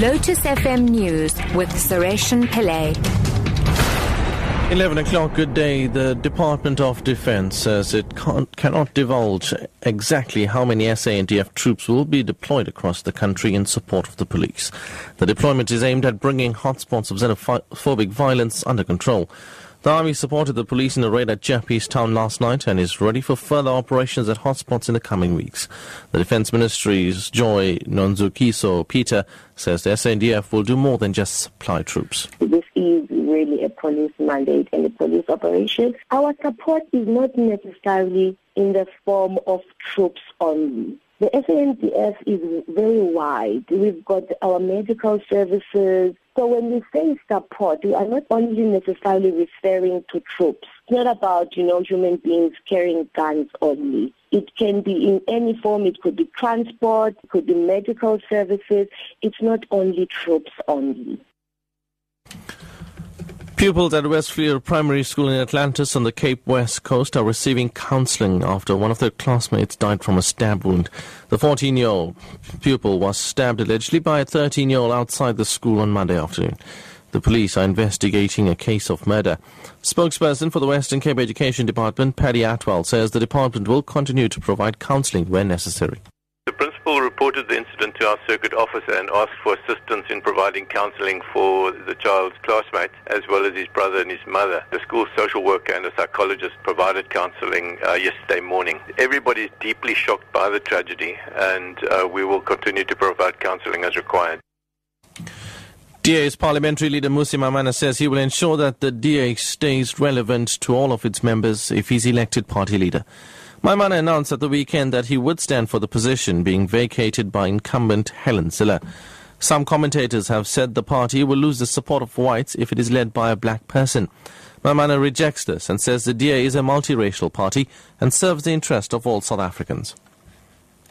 Lotus FM News with Sureshan Pillay. 11 o'clock, good day. The Department of Defense says it cannot divulge exactly how many SANDF troops will be deployed across the country in support of the police. The deployment is aimed at bringing hotspots of xenophobic violence under control. The army supported the police in a raid at Jeppestown last night and is ready for further operations at hotspots in the coming weeks. The Defense Ministry's Joy Nonzukiso Peter says the SANDF will do more than just supply troops. This is really a police mandate and a police operation. Our support is not necessarily in the form of troops only. The SANDF is very wide. We've got our medical services. So when we say support, we are not only necessarily referring to troops. It's not about, you know, human beings carrying guns only. It can be in any form. It could be transport, it could be medical services. It's not only troops only. Pupils at Wesfleur Primary School in Atlantis on the Cape West Coast are receiving counseling after one of their classmates died from a stab wound. The 14-year-old pupil was stabbed allegedly by a 13-year-old outside the school on Monday afternoon. The police are investigating a case of murder. Spokesperson for the Western Cape Education Department, Paddy Attwell, says the department will continue to provide counseling where necessary The principal reported the incident to our circuit officer and asked for assistance in providing counselling for the child's classmates as well as his brother and his mother. The school social worker and a psychologist provided counselling uh, yesterday morning. Everybody is deeply shocked by the tragedy and uh, we will continue to provide counselling as required. DA's parliamentary leader Mmusi Maimane says he will ensure that the DA stays relevant to all of its members if he's elected party leader. Maimane announced at the weekend that he would stand for the position being vacated by incumbent Helen Zille. Some commentators have said the party will lose the support of whites if it is led by a black person. Maimane rejects this and says the DA is a multiracial party and serves the interest of all South Africans.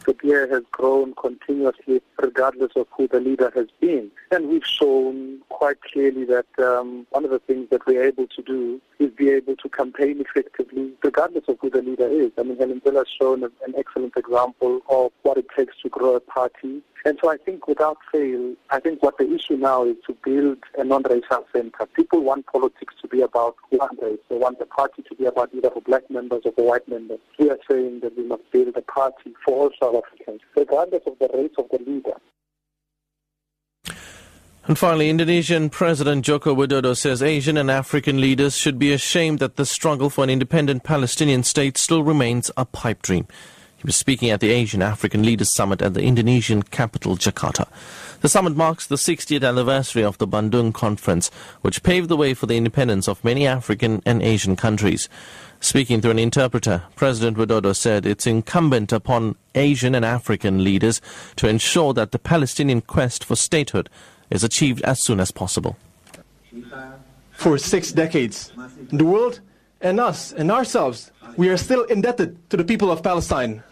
The DA has grown continuously regardless of who the leader has been. And we've shown quite clearly that um, one of the things that we're able to do is be able to campaign effectively regardless of who the leader is. I mean, Helen Zille has shown an excellent example of what it takes to grow a party. And so I think without fail, I think what the issue now is to build a non-racial center. People want politics to be about one race. They want the party to be about either for black members or for white members. We are saying that we must build a party for all South Africans, regardless of the race of the leader. And finally, Indonesian President Joko Widodo says Asian and African leaders should be ashamed that the struggle for an independent Palestinian state still remains a pipe dream. He was speaking at the Asian African Leaders Summit at the Indonesian capital, Jakarta. The summit marks the 60th anniversary of the Bandung Conference, which paved the way for the independence of many African and Asian countries. Speaking through an interpreter, President Widodo said it's incumbent upon Asian and African leaders to ensure that the Palestinian quest for statehood is achieved as soon as possible. For six decades, the world and us and ourselves, we are still indebted to the people of Palestine.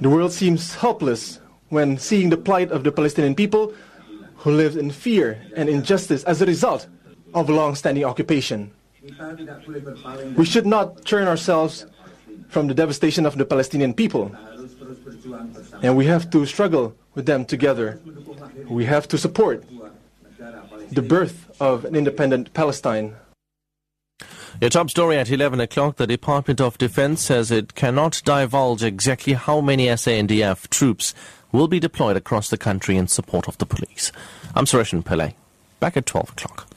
The world seems helpless when seeing the plight of the Palestinian people who live in fear and injustice as a result of a long-standing occupation. We should not turn ourselves from the devastation of the Palestinian people. And we have to struggle with them together we have to support the birth of an independent Palestine. Your top story at 11 o'clock. The Department of Defense says it cannot divulge exactly how many SANDF troops will be deployed across the country in support of the police. I'm Suresh Pillay. Back at 12 o'clock.